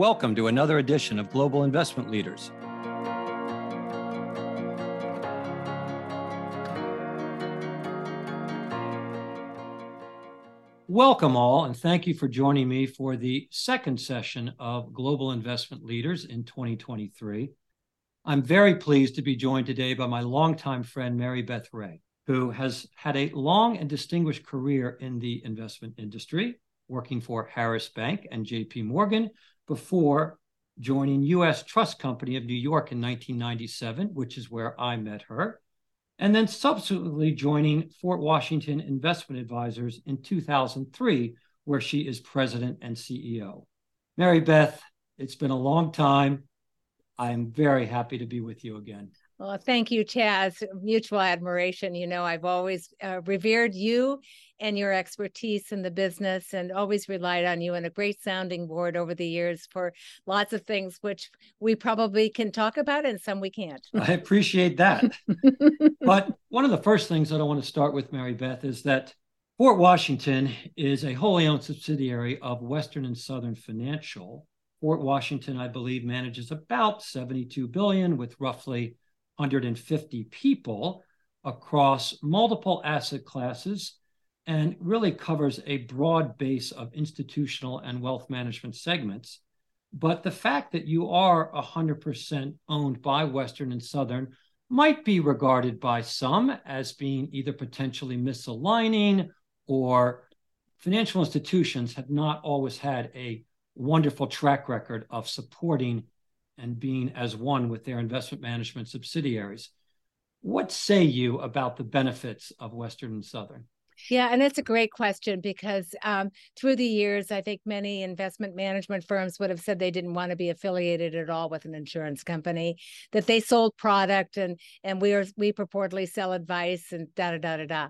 Welcome to another edition of Global Investment Leaders. Welcome, all, and thank you for joining me for the second session of Global Investment Leaders in 2023. I'm very pleased to be joined today by my longtime friend, Maribeth Rahe, who has had a long and distinguished career in the investment industry, working for Harris Bank and JP Morgan, before joining U.S. Trust Company of New York in 1997, which is where I met her, and then subsequently joining Fort Washington Investment Advisors in 2003, where she is president and CEO. Maribeth, it's been a long time. I'm very happy to be with you again. Well, thank you, Chas. Mutual admiration. You know, I've always uh, revered you and your expertise in the business and always relied on you and a great sounding board over the years for lots of things, which we probably can talk about and some we can't. I appreciate that. but one of the first things that I want to start with, Maribeth, is that Fort Washington is a wholly owned subsidiary of Western and Southern Financial. Fort Washington, I believe, manages about 72 billion with roughly 150 people across multiple asset classes and really covers a broad base of institutional and wealth management segments. But the fact that you are 100% owned by Western and Southern might be regarded by some as being either potentially misaligning or financial institutions have not always had a wonderful track record of supporting and being as one with their investment management subsidiaries. What say you about the benefits of Western and Southern? Yeah, and it's a great question because um, through the years, I think many investment management firms would have said they didn't want to be affiliated at all with an insurance company, that they sold product and and we are we purportedly sell advice and da da da da da.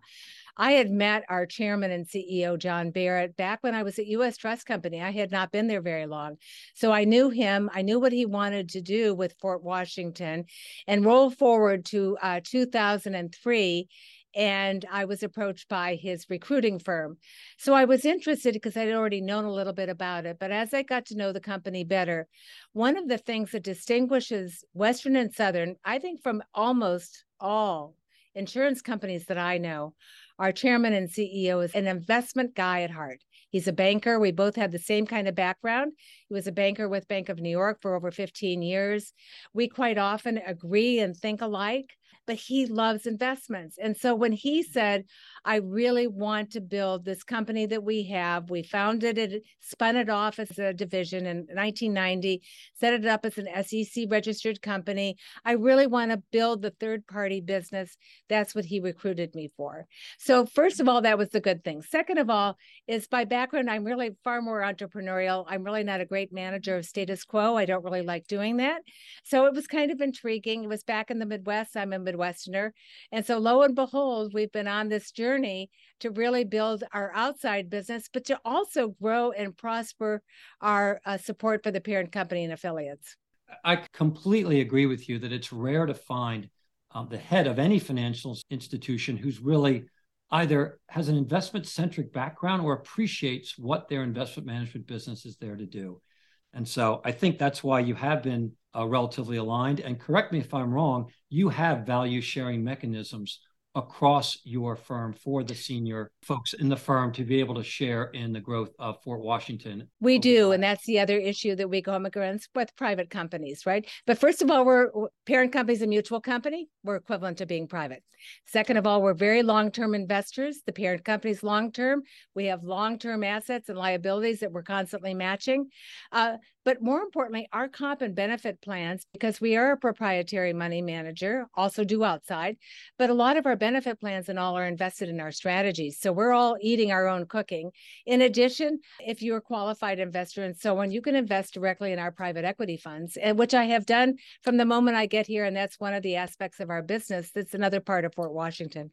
I had met our chairman and CEO, John Barrett, back when I was at US Trust Company. I had not been there very long. So I knew him. I knew what he wanted to do with Fort Washington. And roll forward to uh, 2003 and I was approached by his recruiting firm. So I was interested because I'd already known a little bit about it. But as I got to know the company better, one of the things that distinguishes Western and Southern, I think, from almost all insurance companies that I know, our chairman and CEO is an investment guy at heart. He's a banker. We both had the same kind of background. He was a banker with Bank of New York for over 15 years. We quite often agree and think alike but he loves investments. And so when he said, I really want to build this company that we have, we founded it, spun it off as a division in 1990, set it up as an SEC registered company. I really want to build the third party business. That's what he recruited me for. So, first of all, that was the good thing. Second of all, is by background, I'm really far more entrepreneurial. I'm really not a great manager of status quo. I don't really like doing that. So, it was kind of intriguing. It was back in the Midwest. I'm a Midwesterner. And so lo and behold, we've been on this journey to really build our outside business, but to also grow and prosper our uh, support for the parent company and affiliates. I completely agree with you that it's rare to find um, the head of any financial institution who's really either has an investment centric background or appreciates what their investment management business is there to do. And so I think that's why you have been uh, relatively aligned. And correct me if I'm wrong, you have value sharing mechanisms across your firm for the senior folks in the firm to be able to share in the growth of Fort Washington. We do, and that's the other issue that we go against with private companies, right? But first of all, we're parent companies a mutual company. We're equivalent to being private. Second of all, we're very long-term investors. The parent company's long-term. We have long-term assets and liabilities that we're constantly matching. Uh, but more importantly, our comp and benefit plans, because we are a proprietary money manager, also do outside, but a lot of our benefit plans and all are invested in our strategies. So we're all eating our own cooking. In addition, if you're a qualified investor and so on, you can invest directly in our private equity funds, which I have done from the moment I get here. And that's one of the aspects of our business. That's another part of Fort Washington.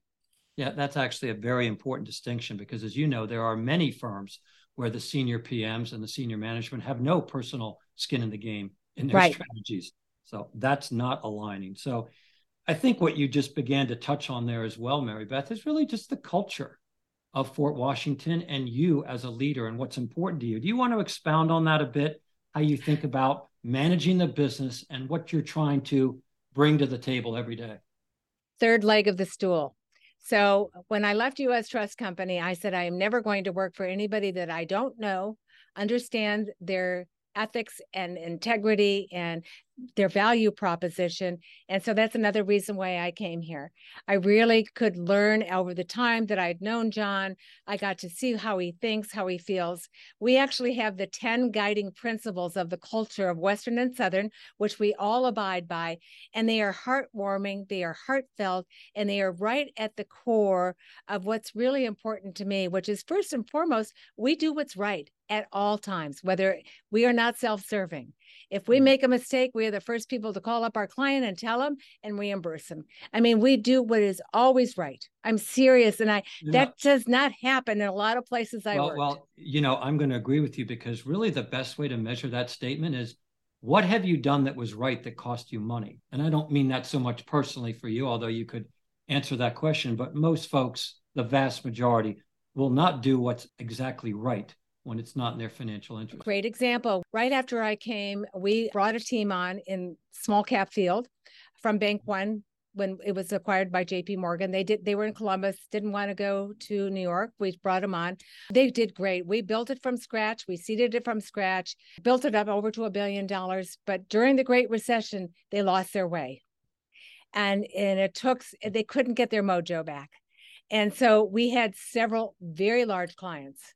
Yeah, that's actually a very important distinction because, as you know, there are many firms where the senior PMs and the senior management have no personal skin in the game in their right. strategies. So that's not aligning. So I think what you just began to touch on there as well, Maribeth, is really just the culture of Fort Washington and you as a leader and what's important to you. Do you want to expound on that a bit? how you think about managing the business and what you're trying to bring to the table every day? Third leg of the stool. So when I left US Trust Company, I said, I am never going to work for anybody that I don't know, understand their ethics and integrity and their value proposition. And so that's another reason why I came here. I really could learn over the time that I'd known John. I got to see how he thinks, how he feels. We actually have the 10 guiding principles of the culture of Western and Southern, which we all abide by. And they are heartwarming, they are heartfelt, and they are right at the core of what's really important to me, which is first and foremost, we do what's right at all times, whether we are not self serving. If we mm. make a mistake, we are the first people to call up our client and tell them and reimburse them. I mean, we do what is always right. I'm serious. And I, you that know, does not happen in a lot of places I well, work. Well, you know, I'm going to agree with you because really the best way to measure that statement is what have you done that was right that cost you money? And I don't mean that so much personally for you, although you could answer that question, but most folks, the vast majority, will not do what's exactly right when it's not in their financial interest. Great example. Right after I came, we brought a team on in small cap field from Bank One when it was acquired by JP Morgan. They did they were in Columbus, didn't want to go to New York. We brought them on. They did great. We built it from scratch. We seeded it from scratch, built it up over to a billion dollars. But during the Great Recession, they lost their way. And and it took they couldn't get their mojo back. And so we had several very large clients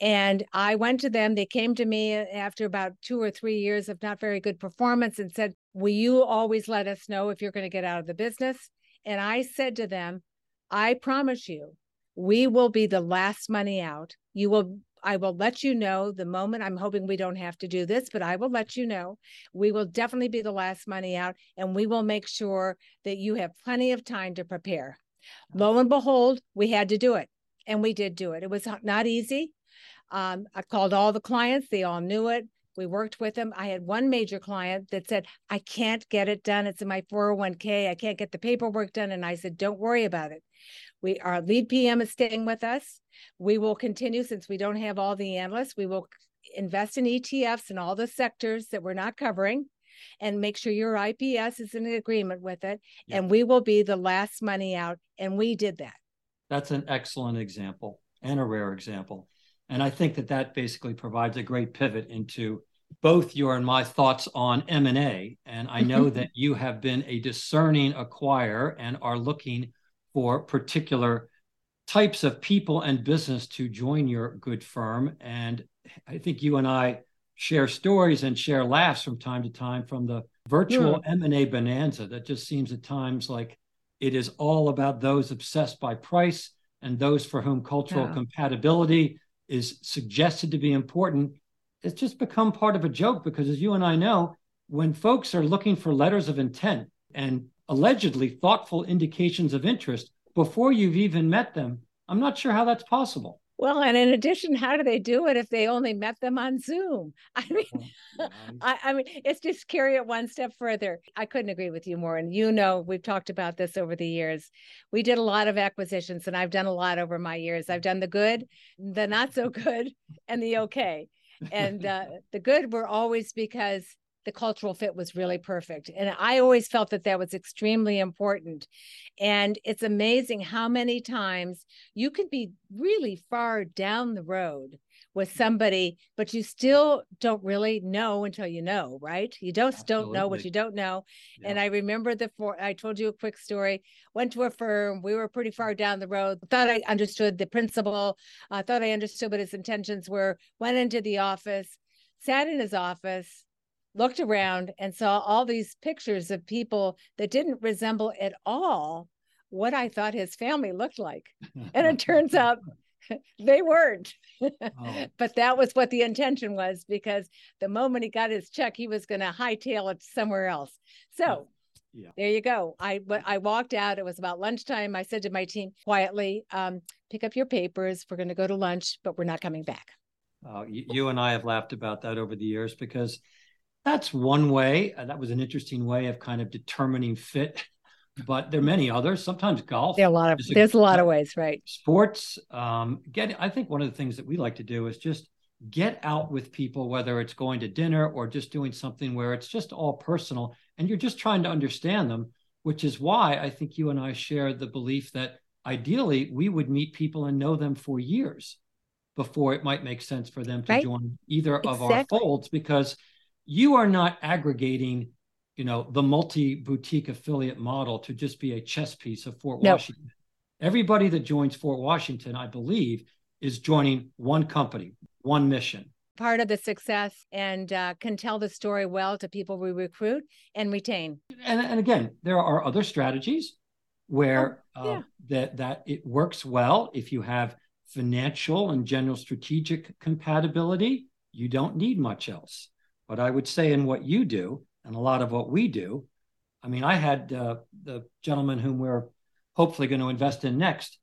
and I went to them. They came to me uh, after about two or three years of not very good performance and said, Will you always let us know if you're going to get out of the business? And I said to them, I promise you, we will be the last money out. You will I will let you know the moment. I'm hoping we don't have to do this, but I will let you know. We will definitely be the last money out, and we will make sure that you have plenty of time to prepare. Lo and behold, we had to do it, and we did do it. It was not easy. Um, I called all the clients, they all knew it. We worked with them. I had one major client that said, I can't get it done. It's in my 401k. I can't get the paperwork done. And I said, Don't worry about it. We our lead PM is staying with us. We will continue since we don't have all the analysts. We will invest in ETFs in all the sectors that we're not covering and make sure your IPS is in agreement with it. Yeah. And we will be the last money out. And we did that. That's an excellent example and a rare example. And I think that that basically provides a great pivot into both your and my thoughts on M&A. And I know mm-hmm. that you have been a discerning acquirer and are looking for particular types of people and business to join your good firm. And I think you and I share stories and share laughs from time to time from the virtual yeah. M&A bonanza that just seems at times like it is all about those obsessed by price and those for whom cultural yeah. compatibility is suggested to be important, it's just become part of a joke because, as you and I know, when folks are looking for letters of intent and allegedly thoughtful indications of interest before you've even met them, I'm not sure how that's possible. Well, and in addition, how do they do it if they only met them on Zoom? I mean, I, I, mean, it's just carry it one step further. I couldn't agree with you more. And you know, we've talked about this over the years. We did a lot of acquisitions, and I've done a lot over my years. I've done the good, the not so good, and the okay. And uh, the good were always because the cultural fit was really perfect. And I always felt that that was extremely important. And it's amazing how many times you could be really far down the road with somebody, but you still don't really know until you know, right? You just Absolutely. don't know what you don't know. Yeah. And I remember the for I told you a quick story. Went to a firm. We were pretty far down the road. Thought I understood the principal. I uh, thought I understood what his intentions were. Went into the office, sat in his office, looked around and saw all these pictures of people that didn't resemble at all what I thought his family looked like. And it turns out they weren't. Oh. but that was what the intention was because the moment he got his check, he was going to hightail it somewhere else. So yeah. there you go. I I walked out. It was about lunchtime. I said to my team quietly, um, "Pick up your papers. We're going to go to lunch, but we're not coming back." Uh, you, you and I have laughed about that over the years because that's one way. Uh, that was an interesting way of kind of determining fit. But there are many others. Sometimes golf. There are a lot of. There's a, a lot of ways, right? Sports. Um, get. I think one of the things that we like to do is just get out with people, whether it's going to dinner or just doing something where it's just all personal and you're just trying to understand them, which is why I think you and I share the belief that ideally we would meet people and know them for years before it might make sense for them to right. join either exactly. of our folds because you are not aggregating you know the multi boutique affiliate model to just be a chess piece of fort washington. Everybody that joins fort washington i believe is joining one company one mission. Part of the success and uh, can tell the story well to people we recruit and retain. And, and again there are other strategies where oh, yeah. uh, that that it works well. If you have financial and general strategic compatibility you don't need much else but i would say in what you do and a lot of what we do i mean i had uh, the gentleman whom we're hopefully going to invest in next.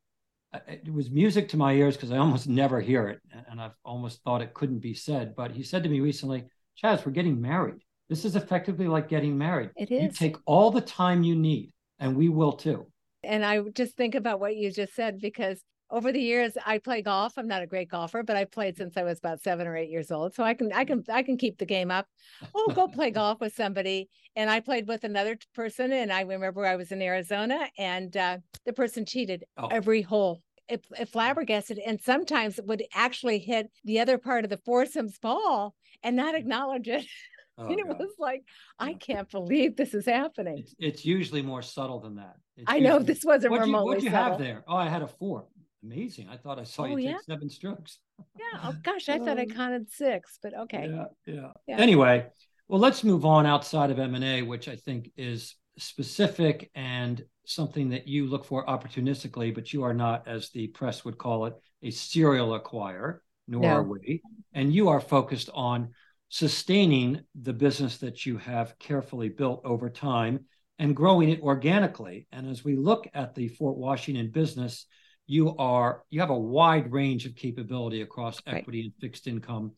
It was music to my ears because i almost never hear it and i've almost thought it couldn't be said. But he said to me recently chas we're getting married. This is effectively like getting married. It is. you take all the time you need and we will too. And I just think about what you just said because over the years I play golf. I'm not a great golfer, but I played since I was about seven or eight years old. So I can I can I can keep the game up. Oh, go play golf with somebody. And I played with another person, and I remember I was in Arizona, and uh, the person cheated oh. every hole. It, it flabbergasted, and sometimes it would actually hit the other part of the foursomes ball and not acknowledge it. Oh, and it God. was like, I can't believe this is happening. It's, it's usually more subtle than that. It's I know this wasn't what'd remotely. what did you subtle. have there? Oh, I had a four. Amazing. I thought I saw oh, you yeah? take seven strokes. yeah. Oh gosh, I thought I um, counted six, but okay. Yeah, yeah. yeah. Anyway, well, let's move on outside of M&A, which I think is specific and something that you look for opportunistically, but you are not, as the press would call it, a serial acquirer, nor no. are we. And you are focused on sustaining the business that you have carefully built over time and growing it organically. And as we look at the Fort Washington business, you are you have a wide range of capability across right. equity and fixed income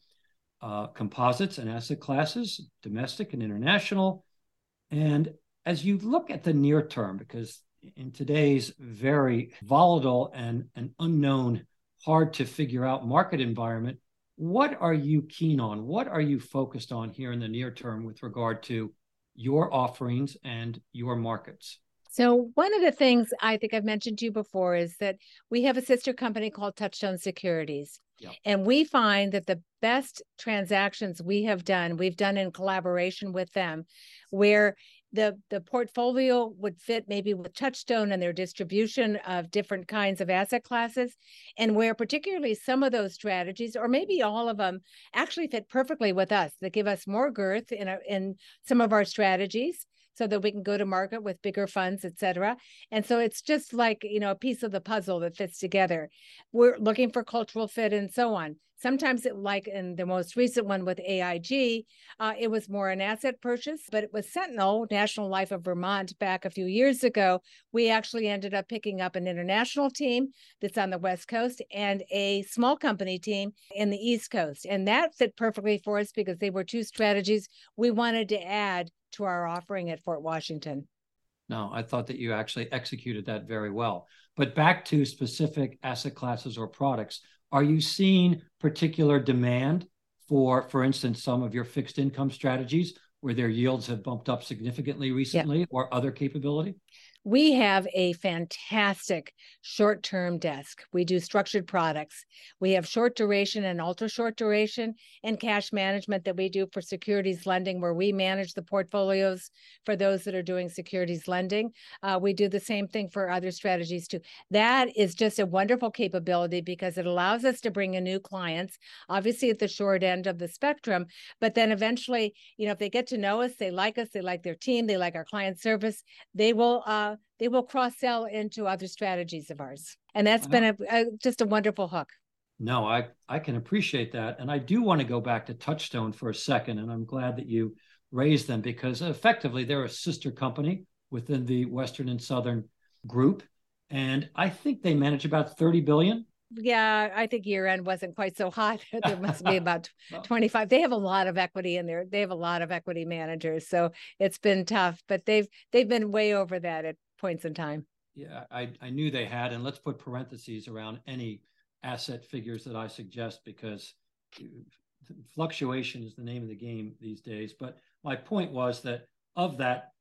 uh, composites and asset classes, domestic and international. And as you look at the near term, because in today's very volatile and an unknown, hard to figure out market environment, what are you keen on? What are you focused on here in the near term with regard to your offerings and your markets? So, one of the things I think I've mentioned to you before is that we have a sister company called Touchstone Securities. And we find that the best transactions we have done, we've done in collaboration with them, where the the portfolio would fit maybe with touchstone and their distribution of different kinds of asset classes and where particularly some of those strategies or maybe all of them actually fit perfectly with us that give us more girth in a, in some of our strategies so that we can go to market with bigger funds, et cetera. And so it's just like, you know, a piece of the puzzle that fits together. We're looking for cultural fit and so on. Sometimes it like in the most recent one with AIG, uh, it was more an asset purchase, but it was Sentinel, National Life of Vermont, back a few years ago. We actually ended up picking up an international team that's on the West Coast and a small company team in the East Coast. And that fit perfectly for us because they were two strategies we wanted to add to our offering at Fort Washington. No, I thought that you actually executed that very well. But back to specific asset classes or products, are you seeing particular demand for, for instance, some of your fixed income strategies where their yields have bumped up significantly recently yep. or other capability? We have a fantastic short term desk. We do structured products. We have short duration and ultra short duration and cash management that we do for securities lending, where we manage the portfolios for those that are doing securities lending. Uh, we do the same thing for other strategies too. That is just a wonderful capability because it allows us to bring in new clients, obviously at the short end of the spectrum, but then eventually, you know, if they get to know us, they like us, they like their team, they like our client service, they will. Uh, they will cross sell into other strategies of ours. And that's been a, a, just a wonderful hook. No, I, I can appreciate that. And I do want to go back to Touchstone for a second. And I'm glad that you raised them because effectively they're a sister company within the Western and Southern group. And I think they manage about 30 billion yeah, I think year end wasn't quite so hot. there must be about 25. They have a lot of equity in there. They have a lot of equity managers. So it's been tough, but they've they've been way over that at points in time. Yeah, I, I knew they had. And let's put parentheses around any asset figures that I suggest because fluctuation is the name of the game these days. But my point was that of that,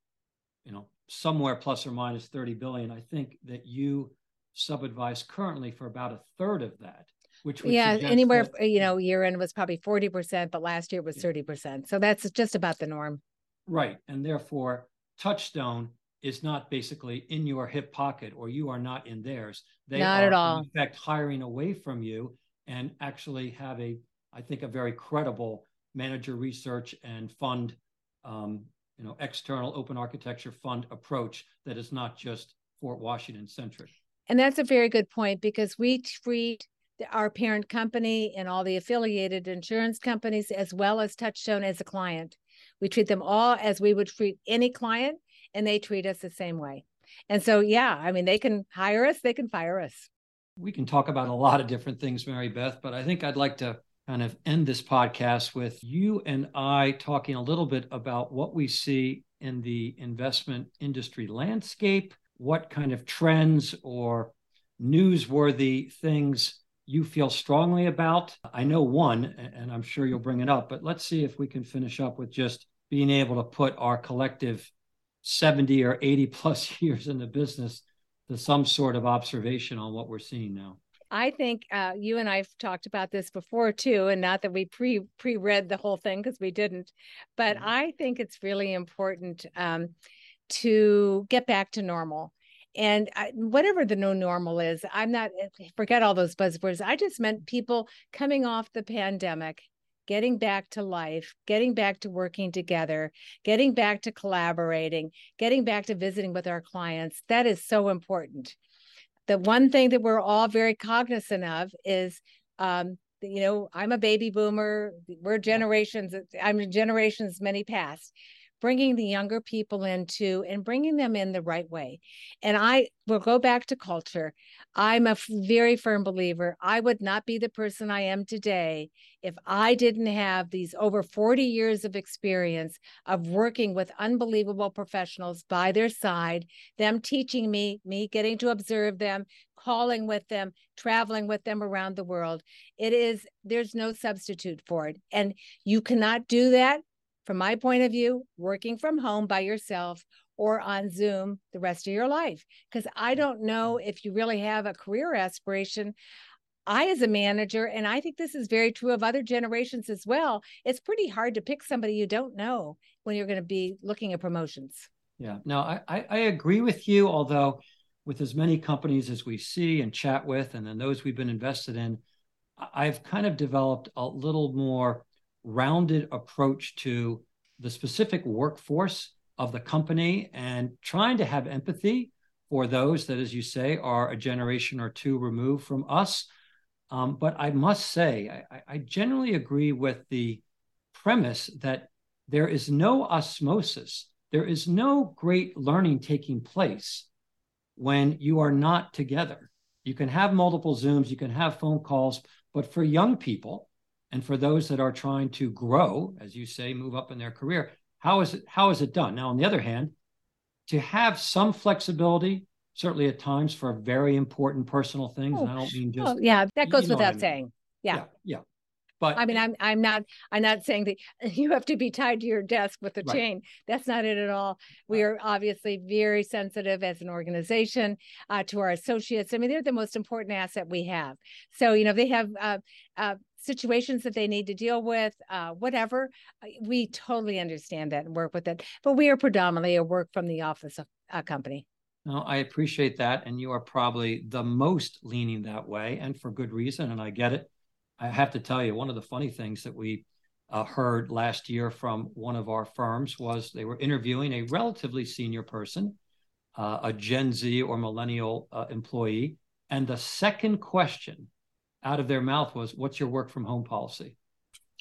you know, somewhere plus or minus 30 billion, I think that you sub-advise currently for about a third of that. Which yeah, anywhere that, you know, year end was probably 40%, but last year was 30%. So that's just about the norm. Right. And therefore, Touchstone is not basically in your hip pocket or you are not in theirs. They not are, at all. in fact, hiring away from you and actually have a, I think, a very credible manager research and fund, um, you know, external open architecture fund approach that is not just Fort Washington centric. And that's a very good point because we treat our parent company and all the affiliated insurance companies as well as Touchstone as a client. We treat them all as we would treat any client and they treat us the same way. And so, yeah, I mean, they can hire us, they can fire us. We can talk about a lot of different things, Maribeth, but I think I'd like to kind of end this podcast with you and I talking a little bit about what we see in the investment industry landscape, what kind of trends or newsworthy things you feel strongly about. I know one, and I'm sure you'll bring it up, but let's see if we can finish up with just being able to put our collective 70 or 80 plus years in the business to some sort of observation on what we're seeing now. I think uh, you and I've talked about this before too, and not that we pre pre read the whole thing because we didn't, but mm-hmm. I think it's really important um, to get back to normal. And I, whatever the new normal is, I'm not forget all those buzzwords. I just meant people coming off the pandemic getting back to life, getting back to working together, getting back to collaborating, getting back to visiting with our clients. That is so important. The one thing that we're all very cognizant of is, um, you know, I'm a baby boomer. We're generations, I'm generations many past bringing the younger people into and bringing them in the right way. And I will go back to culture. I'm a very firm believer. I would not be the person I am today if I didn't have these over 40 years of experience of working with unbelievable professionals by their side, them teaching me, me getting to observe them, calling with them, traveling with them around the world. It is, there's no substitute for it. And you cannot do that from my point of view, working from home by yourself or on Zoom the rest of your life. Because I mm-hmm. don't know if you really have a career aspiration. I, as a manager, and I think this is very true of other generations as well, it's pretty hard to pick somebody you don't know when you're going to be looking at promotions. Yeah, no, I, I agree with you. Although, with as many companies as we see and chat with, and then those we've been invested in, I've kind of developed a little more rounded approach to the specific workforce of the company and trying to have empathy for those that, as you say, are a generation or two removed from us. Um, but I must say, I, I generally agree with the premise that there is no osmosis, there is no great learning taking place when you are not together. You can have multiple Zooms, you can have phone calls, but for young people, and for those that are trying to grow, as you say, move up in their career, how is it how is it done? Now, on the other hand, to have some flexibility, certainly at times for very important personal things. Oh, I don't mean just oh, yeah, that goes without I mean. saying. Yeah. yeah. yeah. But I mean, I'm I'm not I'm not saying that you have to be tied to your desk with a right. chain. That's not it at all. We are obviously very sensitive as an organization uh, to our associates. I mean, they're the most important asset we have. So you know, they have uh, uh, situations that they need to deal with, uh, whatever. Uh, we totally understand that and work with it. But we are predominantly a work from the office of company. No, I appreciate that. And you are probably the most leaning that way and for good reason. And I get it. I have to tell you, one of the funny things that we uh, heard last year from one of our firms was they were interviewing a relatively senior person, uh, a Gen Z or millennial uh, employee. And the second question out of their mouth was, "What's your work from home policy?"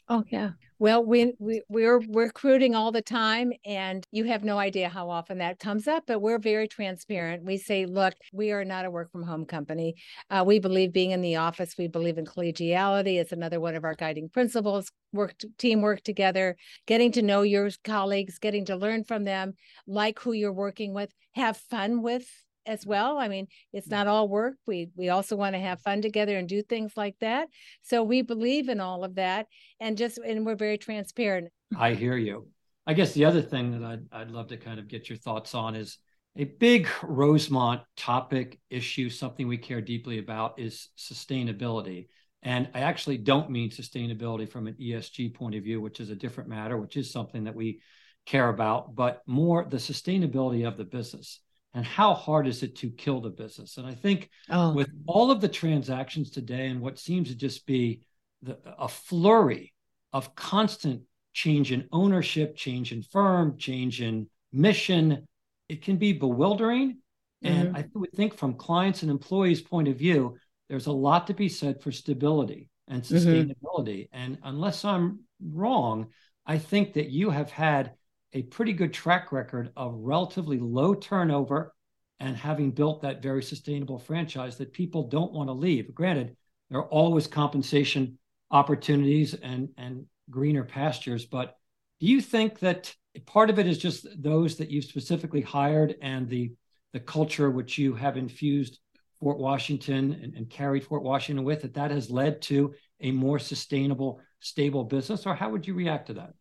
Oh yeah. Well, we, we we're recruiting all the time, and you have no idea how often that comes up. But we're very transparent. We say, look, we are not a work from home company. Uh, we believe being in the office. We believe in collegiality. It's another one of our guiding principles. Work teamwork together, getting to know your colleagues, getting to learn from them, like who you're working with, have fun with as well. I mean, it's not all work. We we also want to have fun together and do things like that. So we believe in all of that and just and we're very transparent. I hear you. I guess the other thing that I'd I'd love to kind of get your thoughts on is a big Rosemont topic issue, something we care deeply about is sustainability. And I actually don't mean sustainability from an ESG point of view, which is a different matter, which is something that we care about, but more the sustainability of the business and how hard is it to kill the business. And I think oh. with all of the transactions today and what seems to just be the, a flurry of constant change in ownership, change in firm, change in mission, it can be bewildering. Mm-hmm. And I would think from clients and employees' point of view, there's a lot to be said for stability and mm-hmm. sustainability. Mm-hmm. And unless I'm wrong, I think that you have had a pretty good track record of relatively low turnover and having built that very sustainable franchise that people don't want to leave. Granted, there are always compensation opportunities and, and greener pastures, but do you think that part of it is just those that you've specifically hired and the the culture which you have infused Fort Washington and, and carried Fort Washington with that that has led to a more sustainable, stable business, or how would you react to that?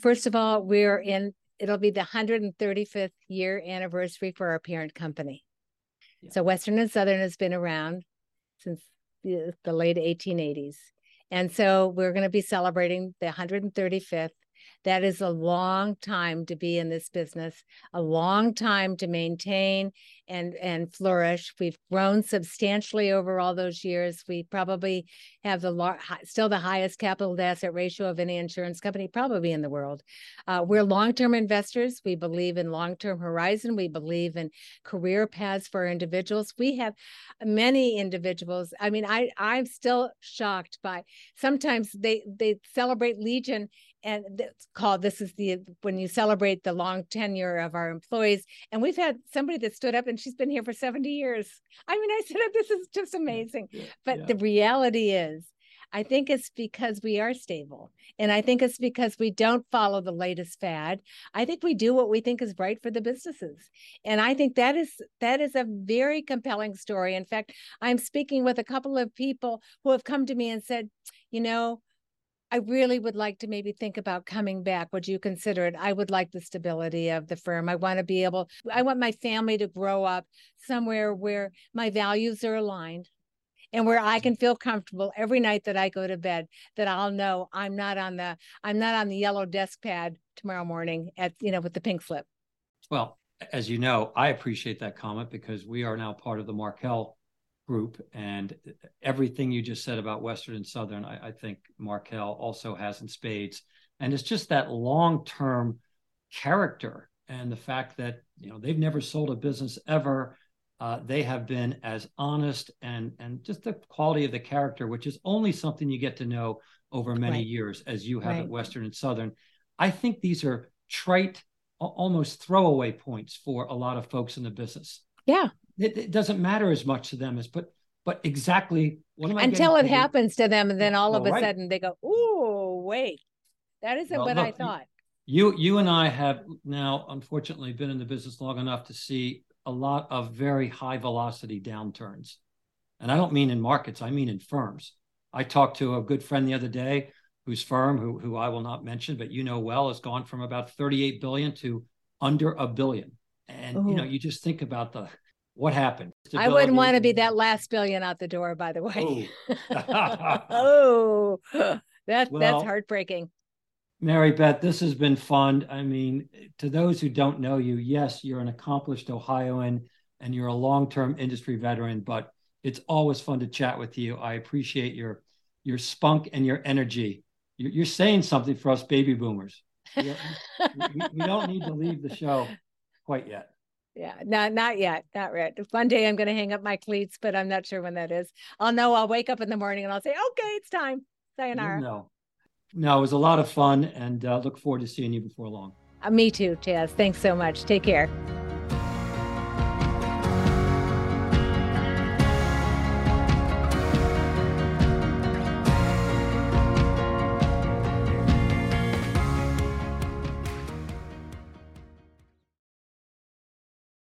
First of all, we're in, it'll be the 135th year anniversary for our parent company. Yeah. So Western and Southern has been around since the, the late 1880s. And so we're going to be celebrating the 135th that is a long time to be in this business, a long time to maintain and and flourish. We've grown substantially over all those years. We probably have the lar- still the highest capital to asset ratio of any insurance company probably in the world. Uh, we're long-term investors. We believe in long-term horizon. We believe in career paths for individuals. We have many individuals. I mean, I I'm still shocked by sometimes they they celebrate Legion and it's called this is the when you celebrate the long tenure of our employees and we've had somebody that stood up and she's been here for 70 years i mean i said this is just amazing yeah, but yeah. the reality is I think it's because we are stable. And I think it's because we don't follow the latest fad. I think we do what we think is right for the businesses. And I think that is that is a very compelling story. In fact, I'm speaking with a couple of people who have come to me and said, you know, I really would like to maybe think about coming back. Would you consider it? I would like the stability of the firm. I want to be able, I want my family to grow up somewhere where my values are aligned and where I mm-hmm. can feel comfortable every night that I go to bed that I'll know I'm not on the I'm not on the yellow desk pad tomorrow morning at you know with the pink slip. Well, as you know, I appreciate that comment because we are now part of the Markel group. And everything you just said about Western and Southern, I, I think Markel also has in spades. And it's just that long term character and the fact that you know they've never sold a business ever. Uh, they have been as honest and and just the quality of the character, which is only something you get to know over many right. years, as you have right. at Western and Southern. I think these are trite, almost throwaway points for a lot of folks in the business. Yeah, it, it, doesn't matter as much to them as but but exactly what am I until it happens to them and then all of a right. sudden they go oh wait that isn't well, what look, I thought. you you and I have now unfortunately been in the business long enough to see a lot of very high velocity downturns. And I don't mean in markets I mean in firms. I talked to a good friend the other day whose firm who who I will not mention but you know well has gone from about 38 billion to under a billion. And you know you just think about the what happened? I wouldn't want to be that last billion out the door, by the way. Oh, oh that, well, that's heartbreaking. Maribeth, this has been fun. I mean, to those who don't know you, yes, you're an accomplished Ohioan and you're a long term industry veteran, but it's always fun to chat with you. I appreciate your your spunk and your energy. You're, you're saying something for us baby boomers. we, we don't need to leave the show quite yet yeah not not yet not yet one day i'm going to hang up my cleats but i'm not sure when that is. I'll know i'll wake up in the morning and i'll say okay it's time. Sayonara. No no it was a lot of fun and uh, look forward to seeing you before long. Uh, me too chas. Thanks so much. Take care